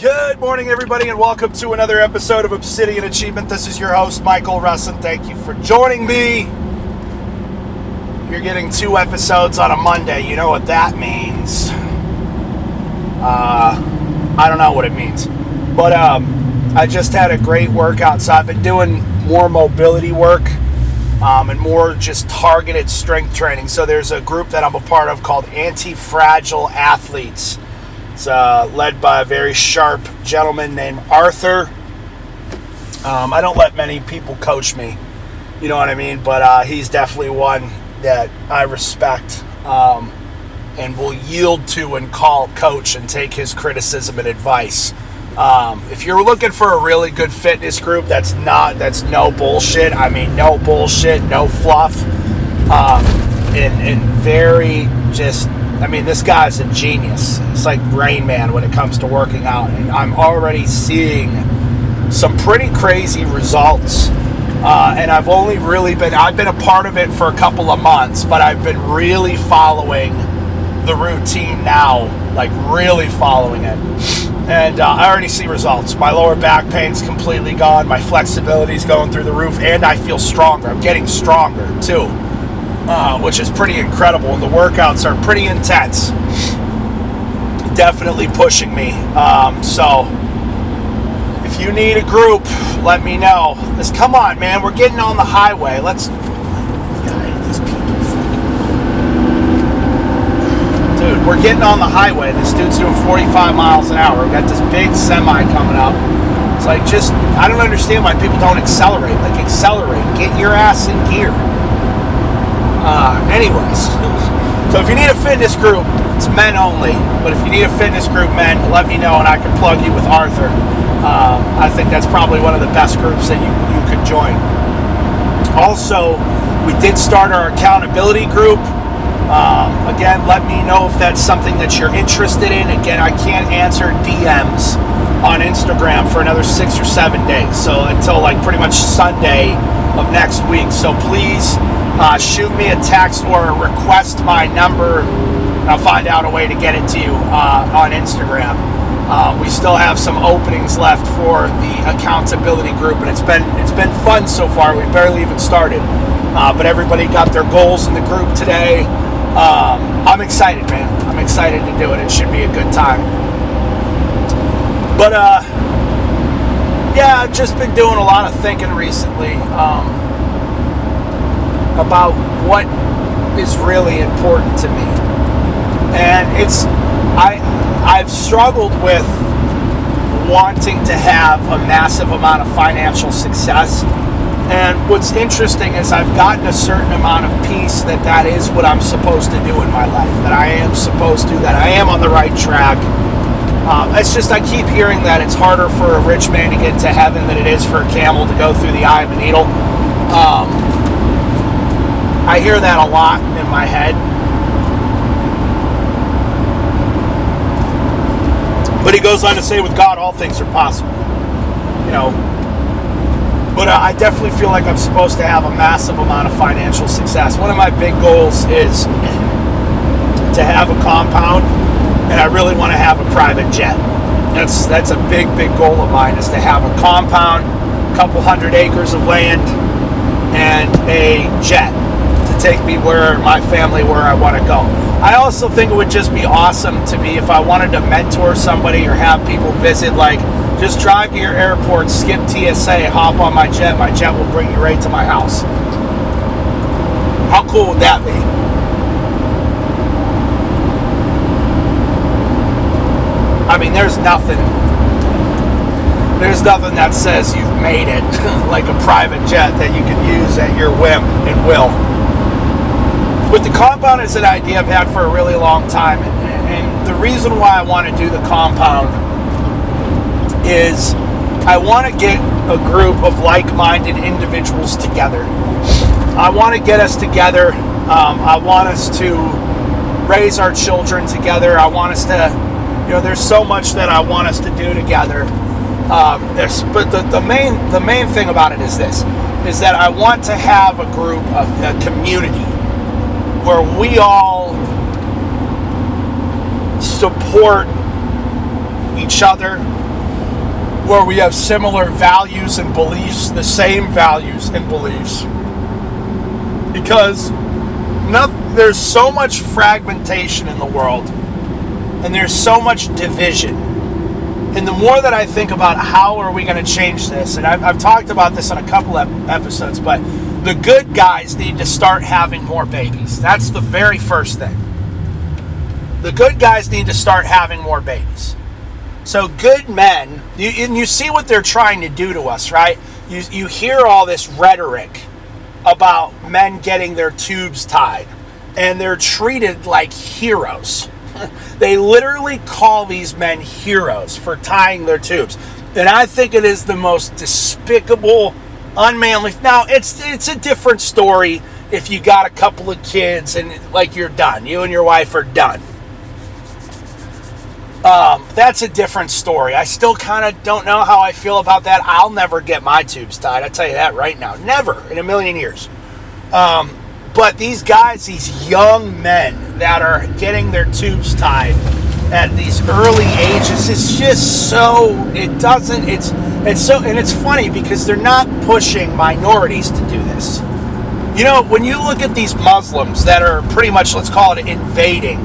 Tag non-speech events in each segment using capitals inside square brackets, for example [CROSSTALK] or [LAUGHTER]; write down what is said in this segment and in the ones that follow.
Good morning, everybody, and welcome to another episode of Obsidian Achievement. This is your host, Michael Russin. Thank you for joining me. You're getting two episodes on a Monday. You know what that means. Uh, I don't know what it means. But um, I just had a great workout, so I've been doing more mobility work um, and more just targeted strength training. So there's a group that I'm a part of called Anti Fragile Athletes. It's uh, led by a very sharp gentleman named Arthur. Um, I don't let many people coach me, you know what I mean? But uh, he's definitely one that I respect um, and will yield to and call coach and take his criticism and advice. Um, if you're looking for a really good fitness group, that's not that's no bullshit. I mean, no bullshit, no fluff, um, and and very just. I mean, this guy's a genius. It's like Rain Man when it comes to working out, and I'm already seeing some pretty crazy results uh, and I've only really been, I've been a part of it for a couple of months, but I've been really following the routine now, like really following it. And uh, I already see results. My lower back pain's completely gone, my flexibility's going through the roof, and I feel stronger. I'm getting stronger too, uh, which is pretty incredible. The workouts are pretty intense. Definitely pushing me. Um, so, if you need a group, let me know. This, come on, man, we're getting on the highway. Let's. Dude, we're getting on the highway. This dude's doing 45 miles an hour. We got this big semi coming up. It's like just, I don't understand why people don't accelerate. Like, accelerate. Get your ass in gear. Uh, anyways, so if you need a fitness group, it's men only. But if you need a fitness group, men, let me know and I can plug you with Arthur. Uh, I think that's probably one of the best groups that you, you could join. Also, we did start our accountability group. Um, again, let me know if that's something that you're interested in. Again, I can't answer DMs on Instagram for another six or seven days. So until like pretty much Sunday of next week. So please uh, shoot me a text or request my number. I'll find out a way to get it to you uh, on Instagram. Uh, we still have some openings left for the accountability group, and it's been it's been fun so far. We barely even started, uh, but everybody got their goals in the group today. Um, I'm excited, man. I'm excited to do it. It should be a good time. But uh, yeah, I've just been doing a lot of thinking recently um, about what is really important to me, and it's I I've struggled with wanting to have a massive amount of financial success. And what's interesting is I've gotten a certain amount of peace that that is what I'm supposed to do in my life, that I am supposed to, that I am on the right track. Um, it's just I keep hearing that it's harder for a rich man to get to heaven than it is for a camel to go through the eye of a needle. Um, I hear that a lot in my head. But he goes on to say, with God, all things are possible. You know, but uh, I definitely feel like I'm supposed to have a massive amount of financial success. One of my big goals is to have a compound, and I really want to have a private jet. That's that's a big, big goal of mine is to have a compound, a couple hundred acres of land, and a jet take me where my family where I want to go. I also think it would just be awesome to be if I wanted to mentor somebody or have people visit, like just drive to your airport, skip TSA, hop on my jet. My jet will bring you right to my house. How cool would that be? I mean, there's nothing. There's nothing that says you've made it [LAUGHS] like a private jet that you can use at your whim and will with the compound it's an idea I've had for a really long time, and, and the reason why I want to do the compound is I want to get a group of like-minded individuals together. I want to get us together. Um, I want us to raise our children together. I want us to, you know, there's so much that I want us to do together. Um, but the, the main the main thing about it is this: is that I want to have a group, of a community where we all support each other where we have similar values and beliefs, the same values and beliefs. Because there's so much fragmentation in the world and there's so much division. And the more that I think about how are we going to change this, and I've, I've talked about this on a couple of episodes, but the good guys need to start having more babies. That's the very first thing. The good guys need to start having more babies. So good men, you, and you see what they're trying to do to us, right? You, you hear all this rhetoric about men getting their tubes tied, and they're treated like heroes. [LAUGHS] they literally call these men heroes for tying their tubes. And I think it is the most despicable, unmanly. Now, it's it's a different story if you got a couple of kids and like you're done. You and your wife are done. Um, that's a different story. I still kind of don't know how I feel about that. I'll never get my tubes tied. I tell you that right now. Never in a million years. Um, but these guys, these young men that are getting their tubes tied at these early ages, it's just so it doesn't. It's it's so and it's funny because they're not pushing minorities to do this. You know, when you look at these Muslims that are pretty much, let's call it invading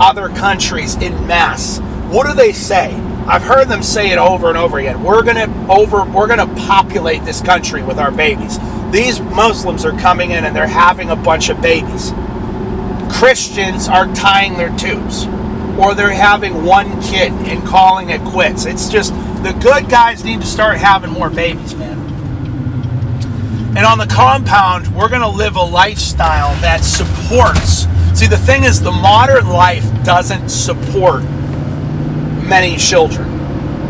other countries in mass, what do they say? I've heard them say it over and over again. We're gonna over we're gonna populate this country with our babies. These Muslims are coming in and they're having a bunch of babies. Christians are tying their tubes. Or they're having one kid and calling it quits. It's just the good guys need to start having more babies, man. And on the compound, we're going to live a lifestyle that supports. See, the thing is, the modern life doesn't support many children.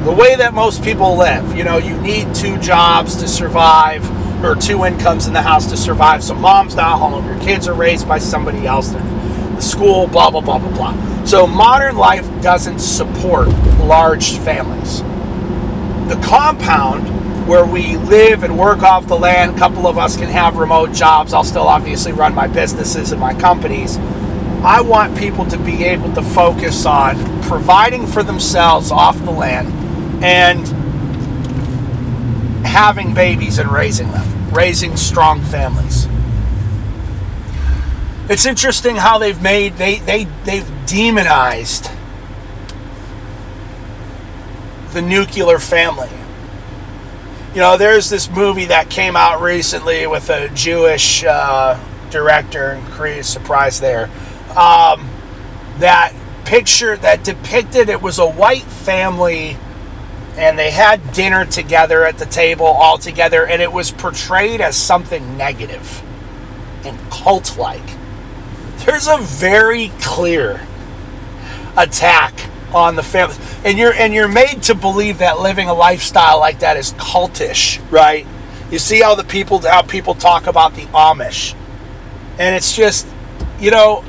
The way that most people live, you know, you need two jobs to survive or two incomes in the house to survive. So mom's not home, your kids are raised by somebody else, the school, blah, blah, blah, blah, blah. So modern life doesn't support large families. The compound where we live and work off the land, a couple of us can have remote jobs. I'll still obviously run my businesses and my companies. I want people to be able to focus on providing for themselves off the land and having babies and raising them, raising strong families. It's interesting how they've made they they they've demonized the nuclear family. You know, there's this movie that came out recently with a Jewish uh, director, and create a surprise there. Um, that picture that depicted it was a white family and they had dinner together at the table all together and it was portrayed as something negative and cult like there's a very clear attack on the family and you're and you're made to believe that living a lifestyle like that is cultish right? You see how the people how people talk about the amish. And it's just you know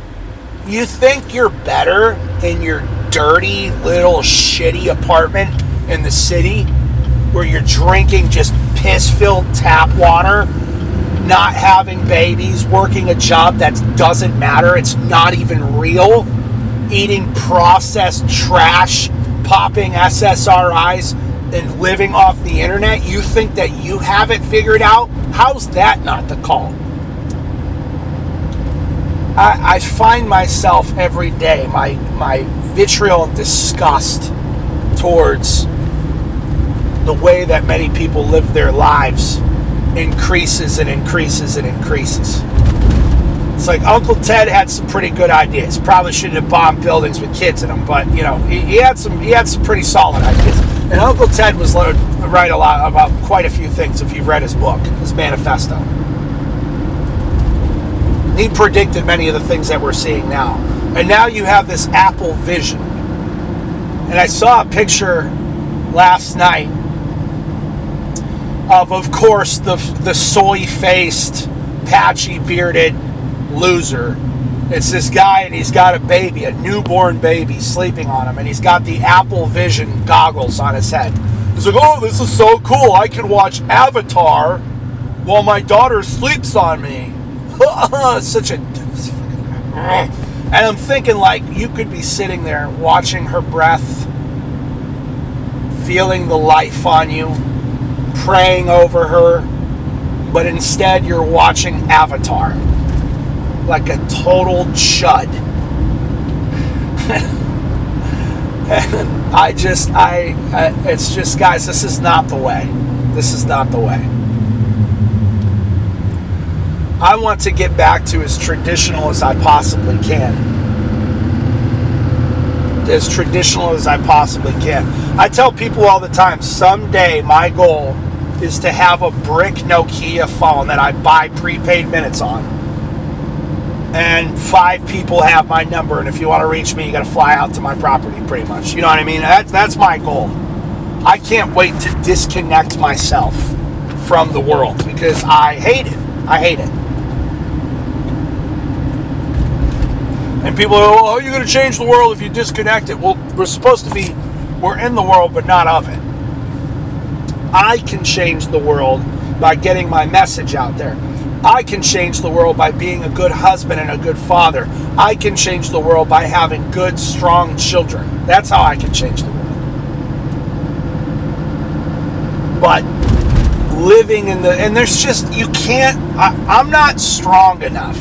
you think you're better in your dirty little shitty apartment in the city where you're drinking just piss filled tap water, not having babies, working a job that doesn't matter, it's not even real, eating processed trash, popping SSRIs, and living off the internet, you think that you have it figured out? How's that not the call? I, I find myself every day, my, my vitriol and disgust towards the way that many people live their lives increases and increases and increases. It's like Uncle Ted had some pretty good ideas. Probably shouldn't have bombed buildings with kids in them, but you know he, he had some he had some pretty solid ideas. And Uncle Ted was right a lot about quite a few things. If you've read his book, his manifesto, he predicted many of the things that we're seeing now. And now you have this Apple Vision. And I saw a picture last night of, of course, the, the soy faced, patchy bearded loser. It's this guy, and he's got a baby, a newborn baby, sleeping on him, and he's got the Apple Vision goggles on his head. He's like, oh, this is so cool. I can watch Avatar while my daughter sleeps on me. [LAUGHS] Such a. And I'm thinking, like, you could be sitting there watching her breath feeling the life on you, praying over her, but instead you're watching Avatar like a total chud. [LAUGHS] and I just, I, I, it's just, guys, this is not the way. This is not the way. I want to get back to as traditional as I possibly can. As traditional as I possibly can. I tell people all the time someday my goal is to have a brick Nokia phone that I buy prepaid minutes on. And five people have my number, and if you want to reach me, you got to fly out to my property, pretty much. You know what I mean? That, that's my goal. I can't wait to disconnect myself from the world because I hate it. I hate it. And people are, oh, well, how are you going to change the world if you disconnect it? Well, we're supposed to be, we're in the world, but not of it. I can change the world by getting my message out there. I can change the world by being a good husband and a good father. I can change the world by having good, strong children. That's how I can change the world. But living in the, and there's just, you can't, I, I'm not strong enough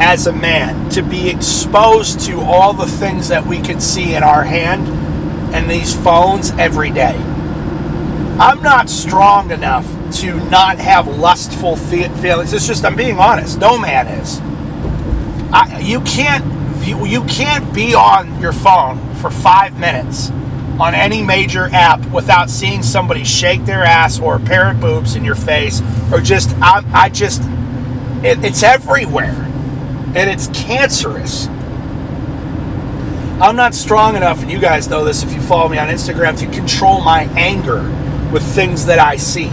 as a man to be exposed to all the things that we can see in our hand and these phones every day. I'm not strong enough to not have lustful feelings. It's just I'm being honest. No man is. I, you can't you, you can't be on your phone for five minutes on any major app without seeing somebody shake their ass or a pair of boobs in your face or just I, I just it, it's everywhere and it's cancerous. I'm not strong enough, and you guys know this if you follow me on Instagram, to control my anger with things that I see.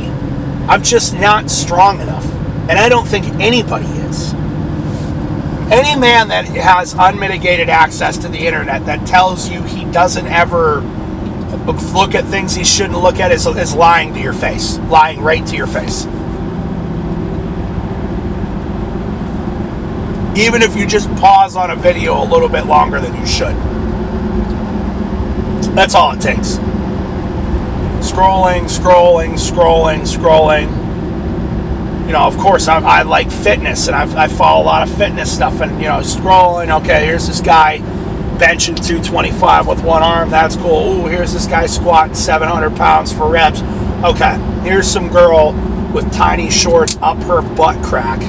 I'm just not strong enough. And I don't think anybody is. Any man that has unmitigated access to the internet that tells you he doesn't ever look at things he shouldn't look at is, is lying to your face, lying right to your face. Even if you just pause on a video a little bit longer than you should. That's all it takes scrolling, scrolling, scrolling, scrolling. You know, of course, I, I like fitness and I, I follow a lot of fitness stuff and, you know, scrolling. Okay, here's this guy benching 225 with one arm. That's cool. Ooh, here's this guy squatting 700 pounds for reps. Okay, here's some girl with tiny shorts up her butt crack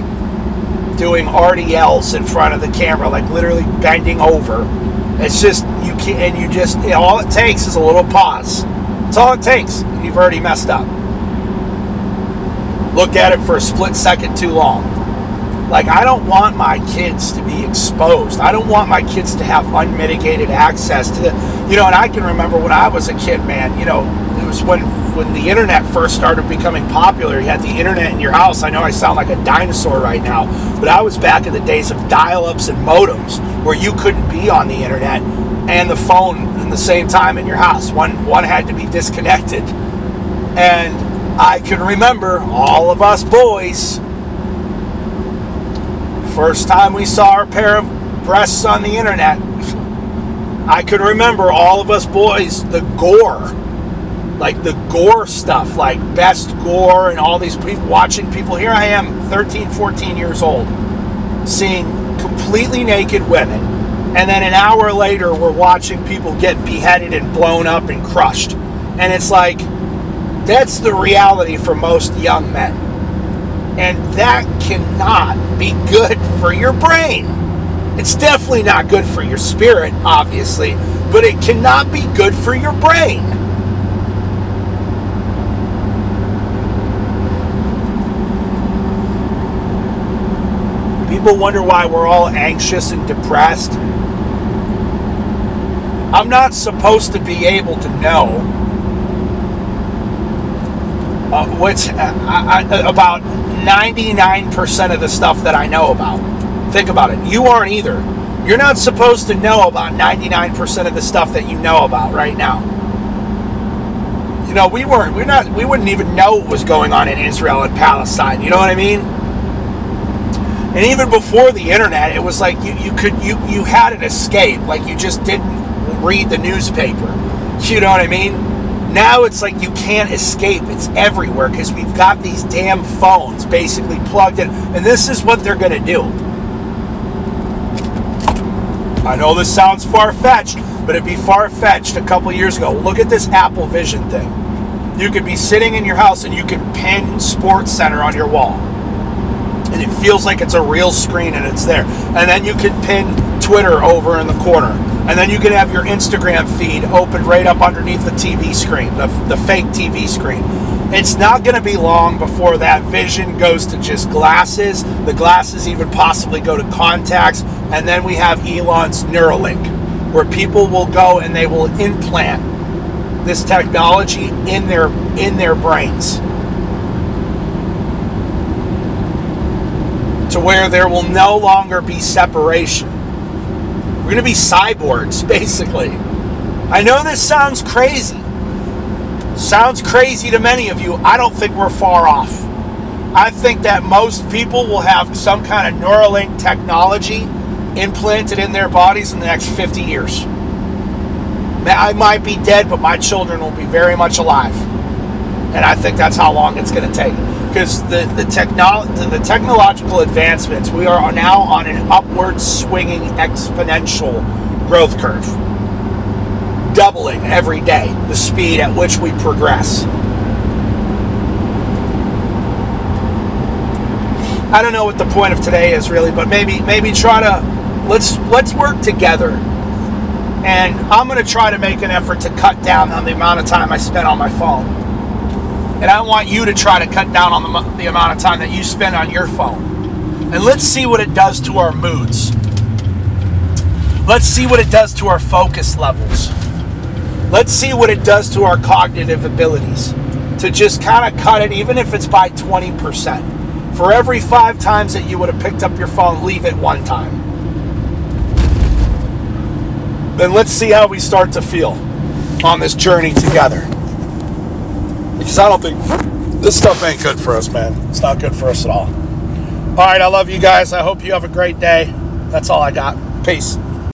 doing RDLs in front of the camera, like literally bending over. It's just, you can't, and you just, all it takes is a little pause that's all it takes, you've already messed up. Look at it for a split second too long. Like, I don't want my kids to be exposed. I don't want my kids to have unmitigated access to the, you know, and I can remember when I was a kid, man, you know, it was when when the internet first started becoming popular. You had the internet in your house. I know I sound like a dinosaur right now, but I was back in the days of dial ups and modems where you couldn't be on the internet and the phone the same time in your house. One one had to be disconnected. And I can remember all of us boys first time we saw a pair of breasts on the internet. I can remember all of us boys the gore. Like the gore stuff, like best gore and all these people watching people. Here I am, 13, 14 years old, seeing completely naked women and then an hour later we're watching people get beheaded and blown up and crushed. And it's like that's the reality for most young men. And that cannot be good for your brain. It's definitely not good for your spirit obviously but it cannot be good for your brain. People wonder why we're all anxious and depressed I'm not supposed to be able to know uh, what's uh, I, about 99% of the stuff that I know about. Think about it. You aren't either. You're not supposed to know about 99% of the stuff that you know about right now. You know, we weren't, we're not, we wouldn't even know what was going on in Israel and Palestine. You know what I mean? And even before the internet, it was like you, you could, you, you had an escape. Like you just didn't read the newspaper. You know what I mean? Now it's like you can't escape. It's everywhere because we've got these damn phones basically plugged in. And this is what they're going to do. I know this sounds far fetched, but it'd be far fetched a couple years ago. Look at this Apple Vision thing. You could be sitting in your house and you can pin Sports Center on your wall. And it feels like it's a real screen and it's there. And then you can pin Twitter over in the corner. And then you can have your Instagram feed open right up underneath the TV screen, the, the fake TV screen. It's not going to be long before that vision goes to just glasses. The glasses even possibly go to contacts. And then we have Elon's Neuralink, where people will go and they will implant this technology in their in their brains to where there will no longer be separation. We're going to be cyborgs [LAUGHS] basically. I know this sounds crazy. Sounds crazy to many of you. I don't think we're far off. I think that most people will have some kind of Neuralink technology implanted in their bodies in the next 50 years. I might be dead, but my children will be very much alive. And I think that's how long it's going to take. Because the, the, technolo- the technological advancements, we are now on an upward swinging exponential growth curve. Doubling every day the speed at which we progress. I don't know what the point of today is really, but maybe maybe try to let's let's work together and I'm going to try to make an effort to cut down on the amount of time I spend on my phone. And I want you to try to cut down on the, the amount of time that you spend on your phone. And let's see what it does to our moods. Let's see what it does to our focus levels. Let's see what it does to our cognitive abilities. To just kind of cut it, even if it's by 20%. For every five times that you would have picked up your phone, leave it one time then let's see how we start to feel on this journey together. Because I don't think this stuff ain't good for us, man. It's not good for us at all. All right, I love you guys. I hope you have a great day. That's all I got. Peace.